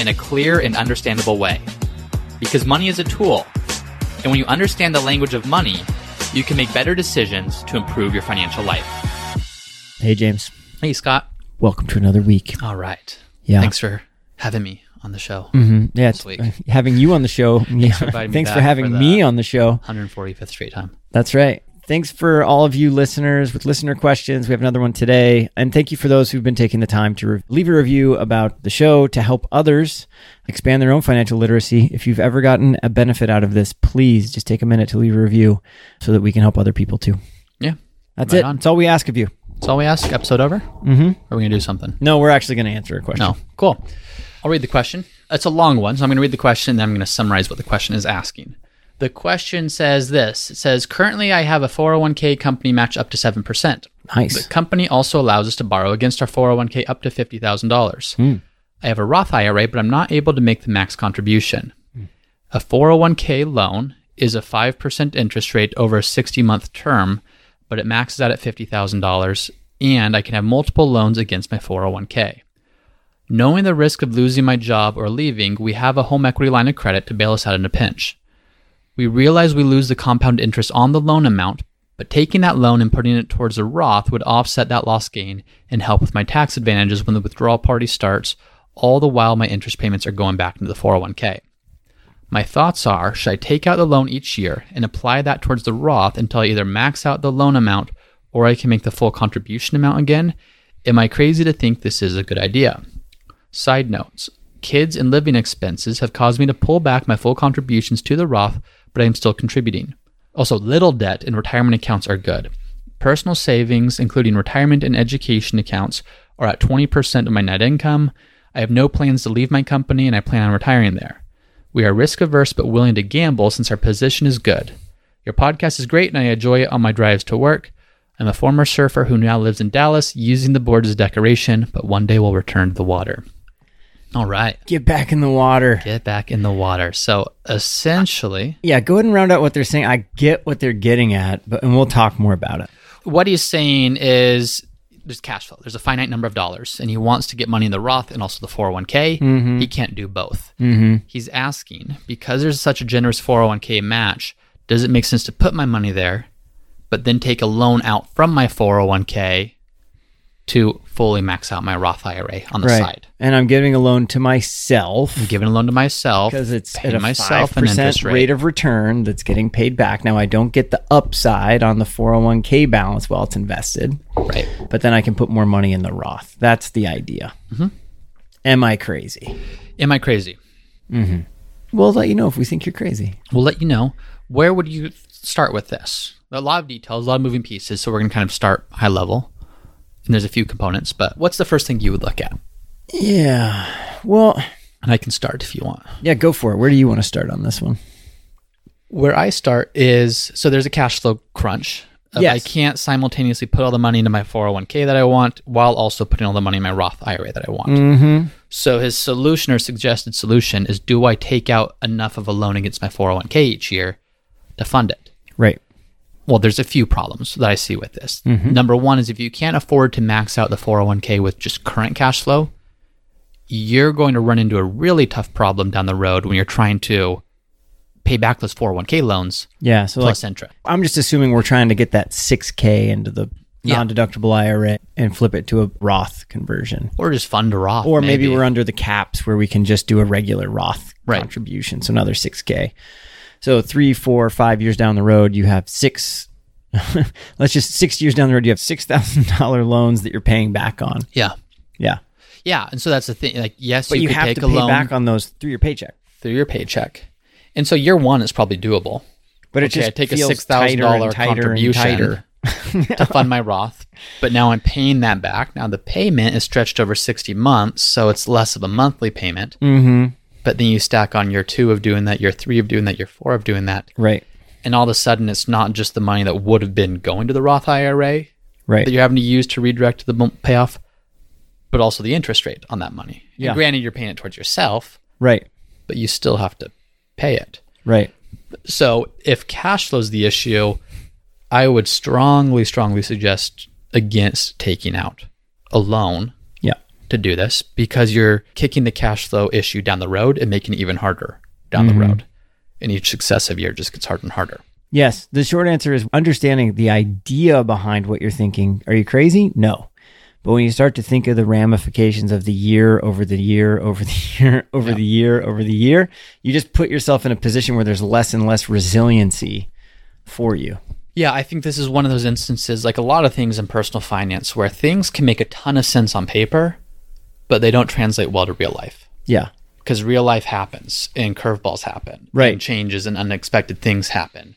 in a clear and understandable way. Because money is a tool, and when you understand the language of money, you can make better decisions to improve your financial life. Hey, James. Hey, Scott. Welcome to another week. All right. Yeah. Thanks for having me on the show. Mm-hmm. Yeah, This week. uh, having you on the show. yeah. for Thanks for having for me on the show. 145th straight time. That's right. Thanks for all of you listeners with listener questions. We have another one today. And thank you for those who've been taking the time to re- leave a review about the show to help others expand their own financial literacy. If you've ever gotten a benefit out of this, please just take a minute to leave a review so that we can help other people too. Yeah. That's Right it. on. That's all we ask of you. That's all we ask. Episode over? Mm-hmm. Or are we going to do something? No, we're actually going to answer a question. No. Cool. I'll read the question. It's a long one, so I'm going to read the question, then I'm going to summarize what the question is asking. The question says this It says, Currently, I have a 401k company match up to 7%. Nice. The company also allows us to borrow against our 401k up to $50,000. Hmm. I have a Roth IRA, but I'm not able to make the max contribution. A 401k loan is a 5% interest rate over a 60 month term, but it maxes out at $50,000, and I can have multiple loans against my 401k. Knowing the risk of losing my job or leaving, we have a home equity line of credit to bail us out in a pinch. We realize we lose the compound interest on the loan amount, but taking that loan and putting it towards a Roth would offset that lost gain and help with my tax advantages when the withdrawal party starts, all the while my interest payments are going back into the 401k. My thoughts are should I take out the loan each year and apply that towards the Roth until I either max out the loan amount or I can make the full contribution amount again? Am I crazy to think this is a good idea? Side notes Kids and living expenses have caused me to pull back my full contributions to the Roth, but I am still contributing. Also, little debt and retirement accounts are good. Personal savings, including retirement and education accounts, are at 20% of my net income. I have no plans to leave my company and I plan on retiring there. We are risk averse but willing to gamble since our position is good. Your podcast is great and I enjoy it on my drives to work. I'm a former surfer who now lives in Dallas, using the board as a decoration, but one day will return to the water. All right, Get back in the water. get back in the water. So essentially, Yeah, go ahead and round out what they're saying. I get what they're getting at, but and we'll talk more about it. what he's saying is there's cash flow. There's a finite number of dollars, and he wants to get money in the Roth and also the 401k. He can't do both. Mm-hmm. He's asking because there's such a generous 401k match, does it make sense to put my money there, but then take a loan out from my 401k to fully max out my Roth IRA on the Right. side? And I'm giving a loan to myself I'm giving a loan to myself because it's at a myself five an percent interest rate. rate. of return that's getting paid back. Now I don't get the upside on the 401k balance while it's invested, right. but then I can put more money in the Roth. That's the idea. Mm-hmm. Am I crazy? Am I crazy? We'll let you know if we think you're crazy. We'll let you know. Where would you start with this? A lot of details, a lot of moving pieces. So we're going to kind of start high level. And there's a few components, but what's the first thing you would look at? Yeah. Well, And I can start if you want. yeah, go for it. Where do you want to start on this one? Where I start is so there's a cash flow crunch. Yes. I can't simultaneously put all the money into my 401k that I want while also putting all the money in my Roth IRA that I want. Mm-hmm. So his solution or suggested solution is do I take out enough of a loan against my 401k each year to fund it? Right. Well, there's a few problems that I see with this. Mm-hmm. Number one is if you can't afford to max out the 401k with just current cash flow, you're going to run into a really tough problem down the road when you're trying to pay back those 401k loans Yeah. So like, plus interest. I'm just assuming we're trying to get that 6K into the non-deductible IRA and flip it to a Roth conversion. Or just fund a Roth. Or maybe, we're under the caps where we can just do a regular Roth Right. contribution. So another 6K. So three, four, five years down the road, you have six. let's just six years down the road, you have six thousand dollar loans that you're paying back on. Yeah. Yeah, Yeah. And so that's the thing. Like, yes, but you, you, have take to a pay loan back on those through your paycheck. through your paycheck. And so year one is probably doable. But it Okay, just I take a feels $6,000 tighter and tighter and contribution. tighter. to fund my Roth, but now I'm paying that back. Now the payment is stretched over 60 months, so it's less of a monthly payment. Mm-hmm. But then you stack on year two of doing that, year three of doing that, year four of doing that. Right. And all of a sudden, it's not just the money that would have been going to the Roth IRA Right. that you're having to use to redirect to the payoff, but also the interest rate on that money. And Yeah. granted, you're paying it towards yourself, Right. but you still have to pay it. Right. So if cash flow is the issue, I would strongly, strongly suggest against taking out a loan. To do this because you're kicking the cash flow issue down the road and making it even harder down the mm-hmm. road. And each successive year just gets harder and harder. Yes. The short answer is understanding the idea behind what you're thinking. Are you crazy? No. But when you start to think of the ramifications of the year over the year over the year over the year over the year, you just put yourself in a position where there's less and less resiliency for you. Yeah, I think this is one of those instances, like a lot of things in personal finance, where things can make a ton of sense on paper, but they don't translate well to real life. Yeah. Because real life happens and curveballs happen. Right. And changes and unexpected things happen.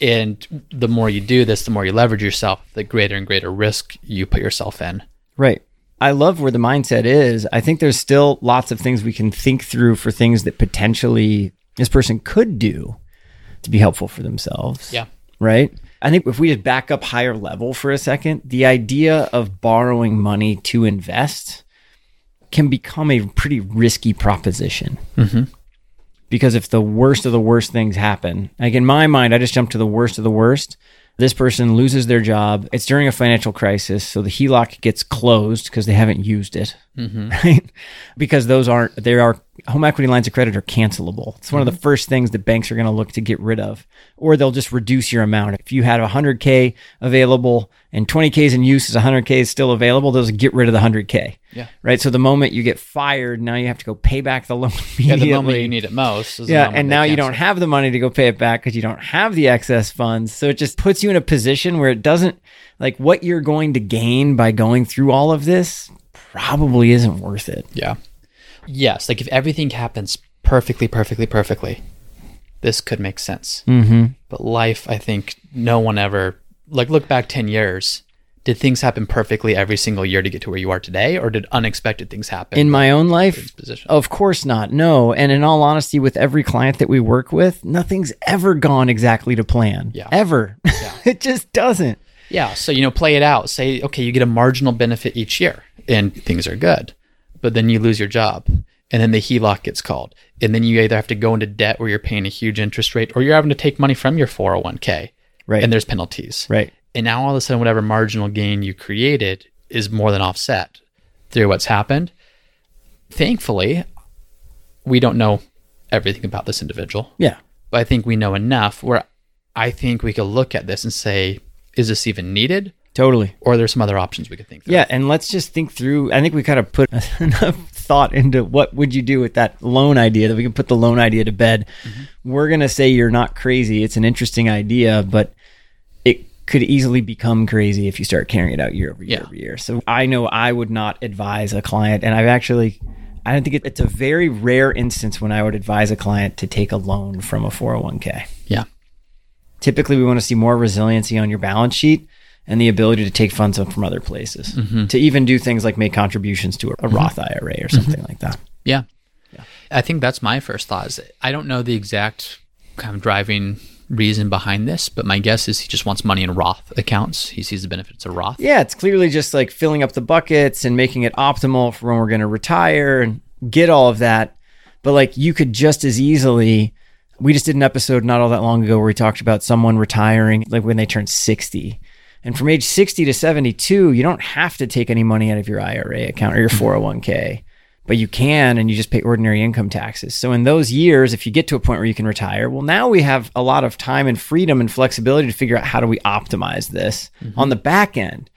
And the more you do this, the more you leverage yourself, the greater and greater risk you put yourself in. Right. I love where the mindset is. I think there's still lots of things we can think through for things that potentially this person could do to be helpful for themselves. Yeah. Right. I think if we just back up higher level for a second, the idea of borrowing money to invest can become a pretty risky proposition. Mm-hmm. Because if the worst of the worst things happen, like in my mind, I just jump to the worst of the worst. This person loses their job. It's during a financial crisis. So the HELOC gets closed because they haven't used it. Mm-hmm. Right. Because those aren't, there are home equity lines of credit are cancelable. It's one of the mm-hmm. first things that banks are going to look to get rid of, or they'll just reduce your amount. If you had 100K available and 20K is in use, as 100K is still available, they'll get rid of the 100K. Yeah. Right. So the moment you get fired, now you have to go pay back the loan Yeah, the moment you need it most. Yeah, and now you don't have the money to go pay it back because you don't have the excess funds. So it just puts you in a position where it doesn't like what you're going to gain by going through all of this probably isn't worth it. Yeah. Yes, like if everything happens perfectly, perfectly, perfectly, this could make sense. Mm-hmm. But life, I think no one ever like look back 10 years. Did things happen perfectly every single year to get to where you are today or did unexpected things happen? In my own life, of course not. No. And in all honesty, with every client that we work with, nothing's ever gone exactly to plan. Yeah. Ever. yeah. it just doesn't. Yeah, so you know, play it out. Say, okay, you get a marginal benefit each year, and things are good, but then you lose your job, and then the HELOC gets called, and then you either have to go into debt where you're paying a huge interest rate, or you're having to take money from your 401k, Right. and there's penalties, Right. And now all of a sudden, whatever marginal gain you created is more than offset through what's happened. Thankfully, we don't know everything about this individual, Yeah. but I think we know enough where I think we could look at this and say, is this even needed? Totally. Or there's some other options we could think through? Yeah, and let's just think through. I think we kind of put enough thought into what would you do with that loan idea that we can put the loan idea to bed. Mm-hmm. We're gonna say you're not crazy. It's an interesting idea, but could easily become crazy if you start carrying it out year over year Yeah. over year. So I know I would not advise a client, and I've actually. I don't think it, it's a very rare instance when I would advise a client to take a loan from a 401k. Yeah. Typically, we want to see more resiliency on your balance sheet and the ability to take funds from other places mm-hmm. to even do things like make contributions to a, a mm-hmm. Roth IRA or mm-hmm. something like that. Yeah. I think that's my first thought. Is I don't know the exact kind of driving reason behind this, but my guess is he just wants money in Roth accounts. He sees the benefits of Roth. Yeah, it's clearly just like filling up the buckets and making it optimal for when we're going to retire and get all of that. But like you could just as easily, we just did an episode not all that long ago where we talked about someone retiring like when they turn 60. And from age 60 to 72, you don't have to take any money out of your IRA account or your 401k, but you can and you just pay ordinary income taxes. So in those years, if you get to a point where you can retire, well, now we have a lot of time and freedom and flexibility to figure out how do we optimize this mm-hmm. on the back end.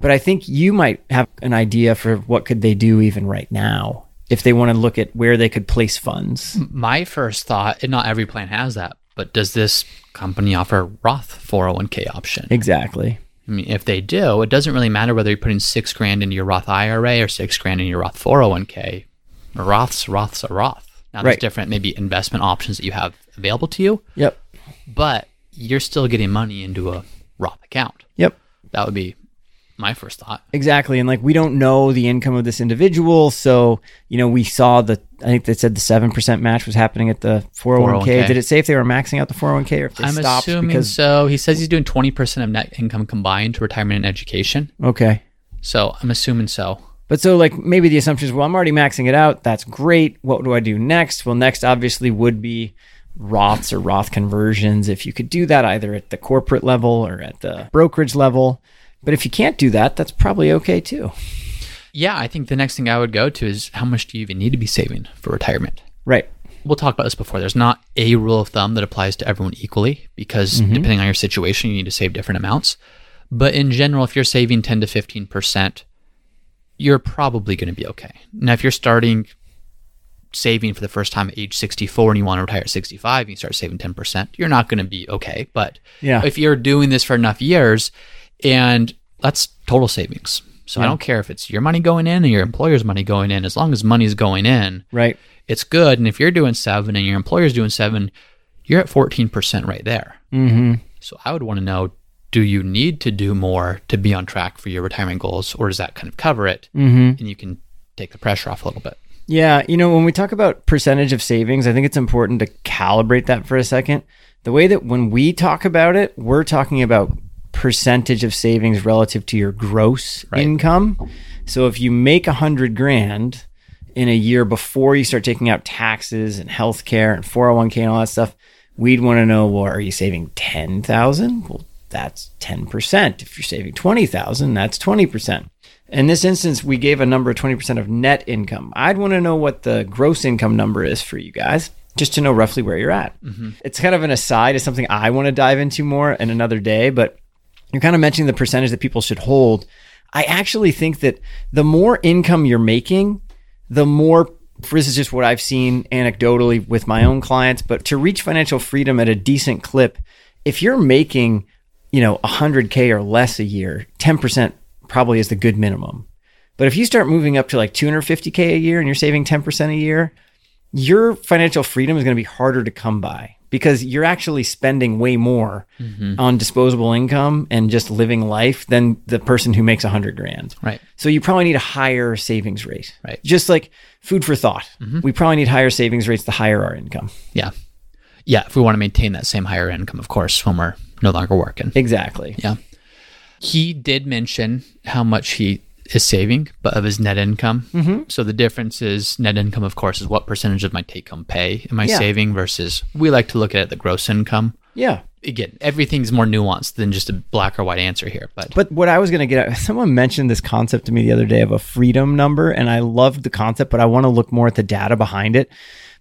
But I think you might have an idea for what could they do even right now if they want to look at where they could place funds. My first thought, and not every plan has that, but does this company offer Roth 401k option? Exactly. I mean, if they do, it doesn't really matter whether you're putting six grand into your Roth IRA or six grand in your Roth 401k. Roth's Roth's a Roth. Now, there's Right. different maybe investment options that you have available to you, Yep. but you're still getting money into a Roth account. Yep. That would be my first thought. Exactly. And like we don't know the income of this individual. So, you know, we saw the I think they said the seven percent match was happening at the 401k. 401k. Did it say if they were maxing out the 401k or if they I'm stopped assuming because so. He says he's doing 20% of net income combined to retirement and education. Okay. So I'm assuming so. But so like maybe the assumption is well I'm already maxing it out. That's great. What do I do next? Well, next obviously would be Roths or Roth conversions if you could do that either at the corporate level or at the brokerage level. But if you can't do that, that's probably okay too. Yeah, I think the next thing I would go to is how much do you even need to be saving for retirement? Right. We'll talk about this before. There's not a rule of thumb that applies to everyone equally because mm-hmm. depending on your situation, you need to save different amounts. But in general, if you're saving 10 to 15%, you're probably going to be okay. Now, if you're starting saving for the first time at age 64 and you want to retire at 65 and you start saving 10%, you're not going to be okay. But Yeah. if you're doing this for enough years, and that's total savings. So I don't care if it's your money going in or your employer's money going in, as long as money's going in, Right. it's good. And if you're doing seven and your employer's doing seven, you're at 14% right there. Mm-hmm. So I would want to know do you need to do more to be on track for your retirement goals, or does that kind of cover it? Mm-hmm. And you can take the pressure off a little bit. Yeah, you know, when we talk about percentage of savings, I think it's important to calibrate that for a second. The way that when we talk about it, we're talking about percentage of savings relative to your gross Right. income. So if you make a hundred grand in a year before you start taking out taxes and healthcare and 401k and all that stuff, we'd want to know, well, are you saving 10,000? Well, that's 10%. If you're saving 20,000, that's 20%. In this instance, we gave a number of 20% of net income. I'd want to know what the gross income number is for you guys, just to know roughly where you're at. Mm-hmm. It's kind of an aside, it's something I want to dive into more in another day, but you're kind of mentioning the percentage that people should hold. I actually think that the more income you're making, the more this is just what I've seen anecdotally with my own clients, but to reach financial freedom at a decent clip, if you're making, you know, 100k or less a year, 10% probably is the good minimum. But if you start moving up to like 250k a year and you're saving 10% a year, your financial freedom is going to be harder to come by because you're actually spending way more mm-hmm. on disposable income and just living life than the person who makes a 100 grand. Right. So you probably need a higher savings rate. Right. Just like food for thought. Mm-hmm. We probably need higher savings rates the higher our income. Yeah. Yeah. If we want to maintain that same higher income, of course, when we're no longer working. Exactly. Yeah. He did mention how much he is saving, but of his net income. Mm-hmm. So the difference is net income, of course, is what percentage of my take home pay am I Yeah. saving versus we like to look at the gross income. Yeah. Again, everything's more nuanced than just a black or white answer here. But, But what I was going to get at, someone mentioned this concept to me the other day of a freedom number, and I loved the concept, but I want to look more at the data behind it.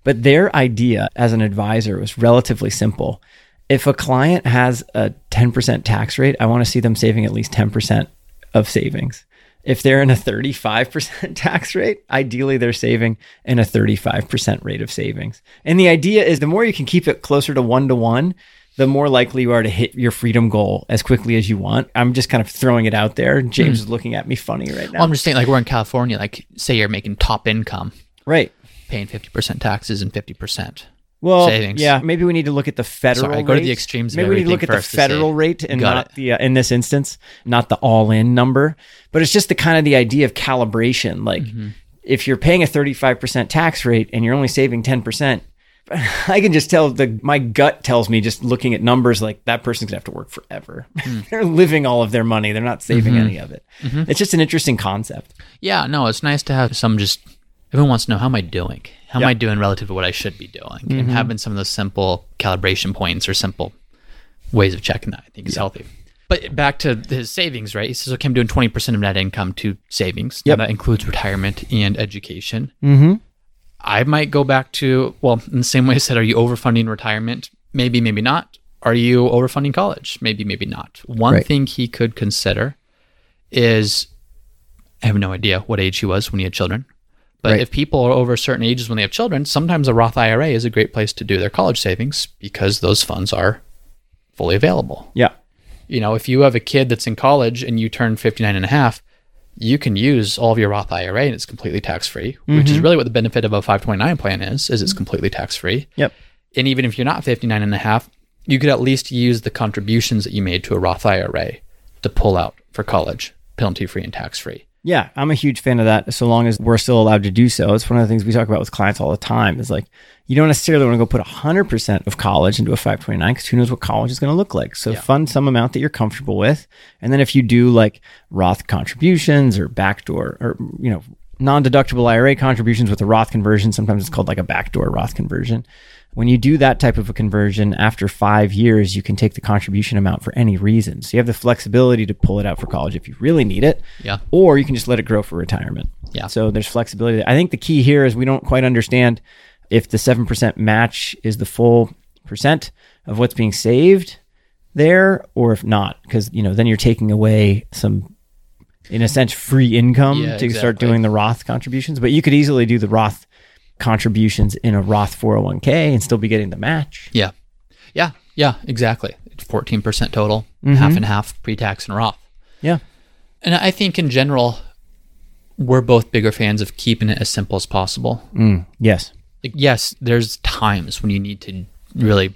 But their idea as an advisor was relatively simple. If a client has a 10% tax rate, I want to see them saving at least 10% of savings. If they're in a 35% tax rate, ideally they're saving in a 35% rate of savings. And the idea is the more you can keep it closer to one to one, the more likely you are to hit your freedom goal as quickly as you want. I'm just kind of throwing it out there. James hmm. is looking at me funny right now. well, I'm just saying, like, we're in California, like, say you're making top income, right. paying 50% taxes and 50%. Well, savings. yeah, maybe we need to look at the federal. Sorry, I go to the rate. extremes Maybe we need to look at the federal rate and got not it. the uh, in this instance, not the all-in number. But it's just the kind of the idea of calibration. Like, Mm-hmm. if you're paying a 35% tax rate and you're only saving 10%, I can just tell the my gut tells me just looking at numbers like that person's gonna have to work forever. Hmm. They're living all of their money. They're not saving Mm-hmm. any of it. It's just an interesting concept. Yeah, no, it's nice to have some just everyone wants to know how am I doing? How am I doing relative to what I should be doing? And having some of those simple calibration points or simple ways of checking that I think is healthy. But back to his savings, right? He says, okay, I'm doing 20% of net income to savings. Now Yep. that includes retirement and education. Mm-hmm. I might go back to, well, in the same way I said, are you overfunding retirement? Maybe, maybe not. Are you overfunding college? Maybe, maybe not. One Right. thing he could consider is I have no idea what age he was when he had children. But Right. if people are over certain ages when they have children, sometimes a Roth IRA is a great place to do their college savings because those funds are fully available. Yeah. You know, if you have a kid that's in college and you turn 59 and a half, you can use all of your Roth IRA and it's completely tax free, which is mm-hmm. really what the benefit of a 529 plan is, is it's completely tax free. Yep. And even if you're not 59 and a half, you could at least use the contributions that you made to a Roth IRA to pull out for college, penalty free and tax free. Yeah, I'm a huge fan of that. So long as we're still allowed to do so, it's one of the things we talk about with clients all the time. Is like you don't necessarily want to go put 100% of college into a 529 because who knows what college is going to look like. So Yeah. fund some amount that you're comfortable with, and then if you do like Roth contributions or backdoor or you know non-deductible IRA contributions with a Roth conversion, sometimes it's called like a backdoor Roth conversion. When you do that type of a conversion after five years, you can take the contribution amount for any reason. So you have the flexibility to pull it out for college if you really need it Yeah. or you can just let it grow for retirement. Yeah. So there's flexibility. I think the key here is we don't quite understand if the 7% match is the full percent of what's being saved there or if not because you know then you're taking away some in a sense free income Yeah, to start doing the Roth contributions but you could easily do the Roth contributions in a Roth 401k and still be getting the match. Yeah. Yeah. Yeah. Exactly. 14% total, Mm-hmm. half and half pre tax and Roth. Yeah. And I think in general, we're both bigger fans of keeping it as simple as possible. Mm, yes. Like, yes, there's times when you need to really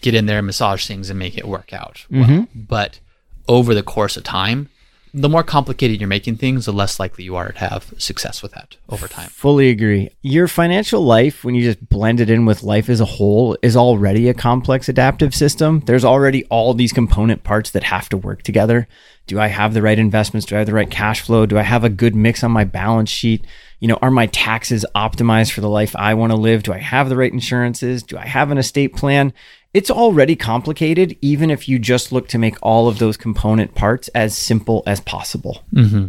get in there and massage things and make it work out. Well, but over the course of time, the more complicated you're making things, the less likely you are to have success with that over time. Fully agree. Your financial life, when you just blend it in with life as a whole, is already a complex adaptive system. There's already all these component parts that have to work together. Do I have the right investments? Do I have the right cash flow? Do I have a good mix on my balance sheet? You know, are my taxes optimized for the life I want to live? Do I have the right insurances? Do I have an estate plan? It's already complicated, even if you just look to make all of those component parts as simple as possible. Mm-hmm.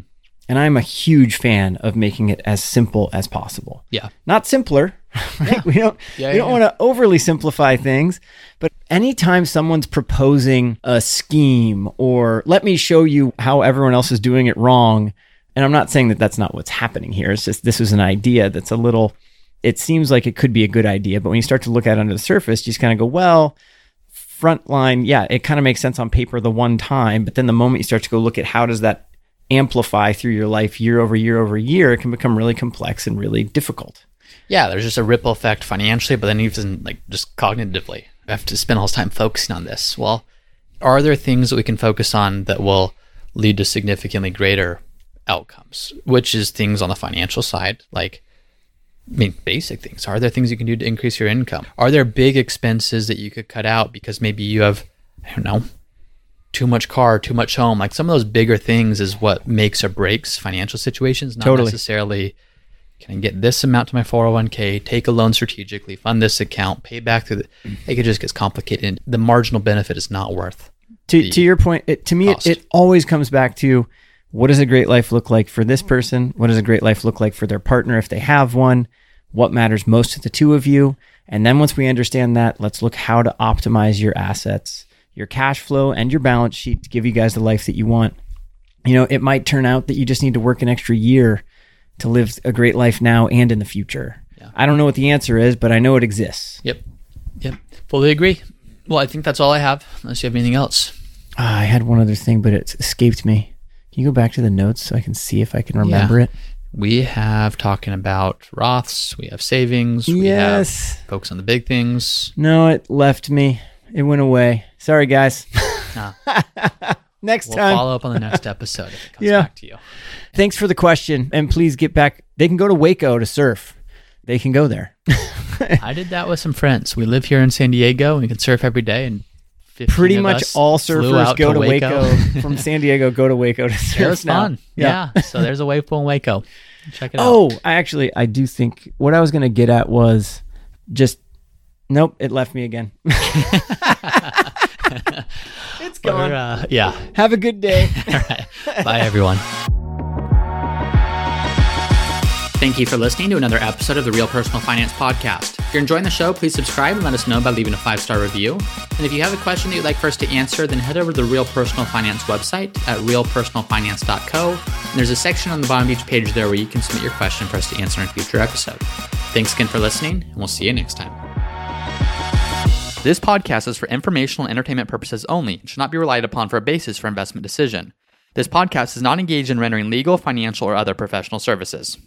And I'm a huge fan of making it as simple as possible. Yeah. Not simpler. Right? We don't Yeah, we don't yeah. want to overly simplify things, but anytime someone's proposing a scheme or let me show you how everyone else is doing it wrong, and I'm not saying that that's not what's happening here. It's just this is an idea that's a little it seems like it could be a good idea, but when you start to look at it under the surface, you just kind of go, well, frontline, yeah, it kind of makes sense on paper the one time, but then the moment you start to go look at how does that amplify through your life year over year over year, it can become really complex and really difficult. Yeah, there's just a ripple effect financially, but then even like just cognitively. I have to spend all this time focusing on this. Well, are there things that we can focus on that will lead to significantly greater outcomes? Which is things on the financial side, like I mean, basic things. Are there things you can do to increase your income? Are there big expenses that you could cut out because maybe you have, I don't know, too much car, too much home? Like some of those bigger things is what makes or breaks financial situations, not Totally. necessarily can I get this amount to my 401k, take a loan strategically, fund this account, pay back through the. It just gets complicated. The marginal benefit is not worth. To, to your point, it, to me, it, it always comes back to what does a great life look like for this person? What does a great life look like for their partner if they have one? What matters most to the two of you? And then once we understand that, let's look how to optimize your assets, your cash flow, and your balance sheet to give you guys the life that you want. You know, it might turn out that you just need to work an extra year to live a great life now and in the future. Yeah. I don't know what the answer is, but I know it exists. Yep. Yep. Fully agree. Well, I think that's all I have. Unless you have anything else. Ah, I had one other thing, but it escaped me. Can you go back to the notes so I can see if I can remember Yeah. it? We have talking about Roths. We have savings. We Yes. have focus on the big things. No, it left me. It went away. Sorry, guys. Next we'll time. follow up on the next episode if it comes Yeah. back to you. Thanks for the question. And please get back. They can go to Waco to surf. They can go there. I did that with some friends. We live here in San Diego and we can surf every day. And 15 Pretty much all surfers go to Waco, from San Diego, go to Waco to surf. it was now. fun. Yeah. so there's a wave pool in Waco. Check it out. Oh, I actually, I do think what I was going to get at was just, nope, it left me again. it's gone. uh, yeah. Have a good day. All right. Bye, everyone. Thank you for listening to another episode of the Real Personal Finance Podcast. If you're enjoying the show, please subscribe and let us know by leaving a five star review. And if you have a question that you'd like for us to answer, then head over to the Real Personal Finance website at realpersonalfinance.co. And there's a section on the bottom of each page there where you can submit your question for us to answer in a future episode. Thanks again for listening, and we'll see you next time. This podcast is for informational and entertainment purposes only and should not be relied upon for a basis for investment decision. This podcast is not engaged in rendering legal, financial, or other professional services.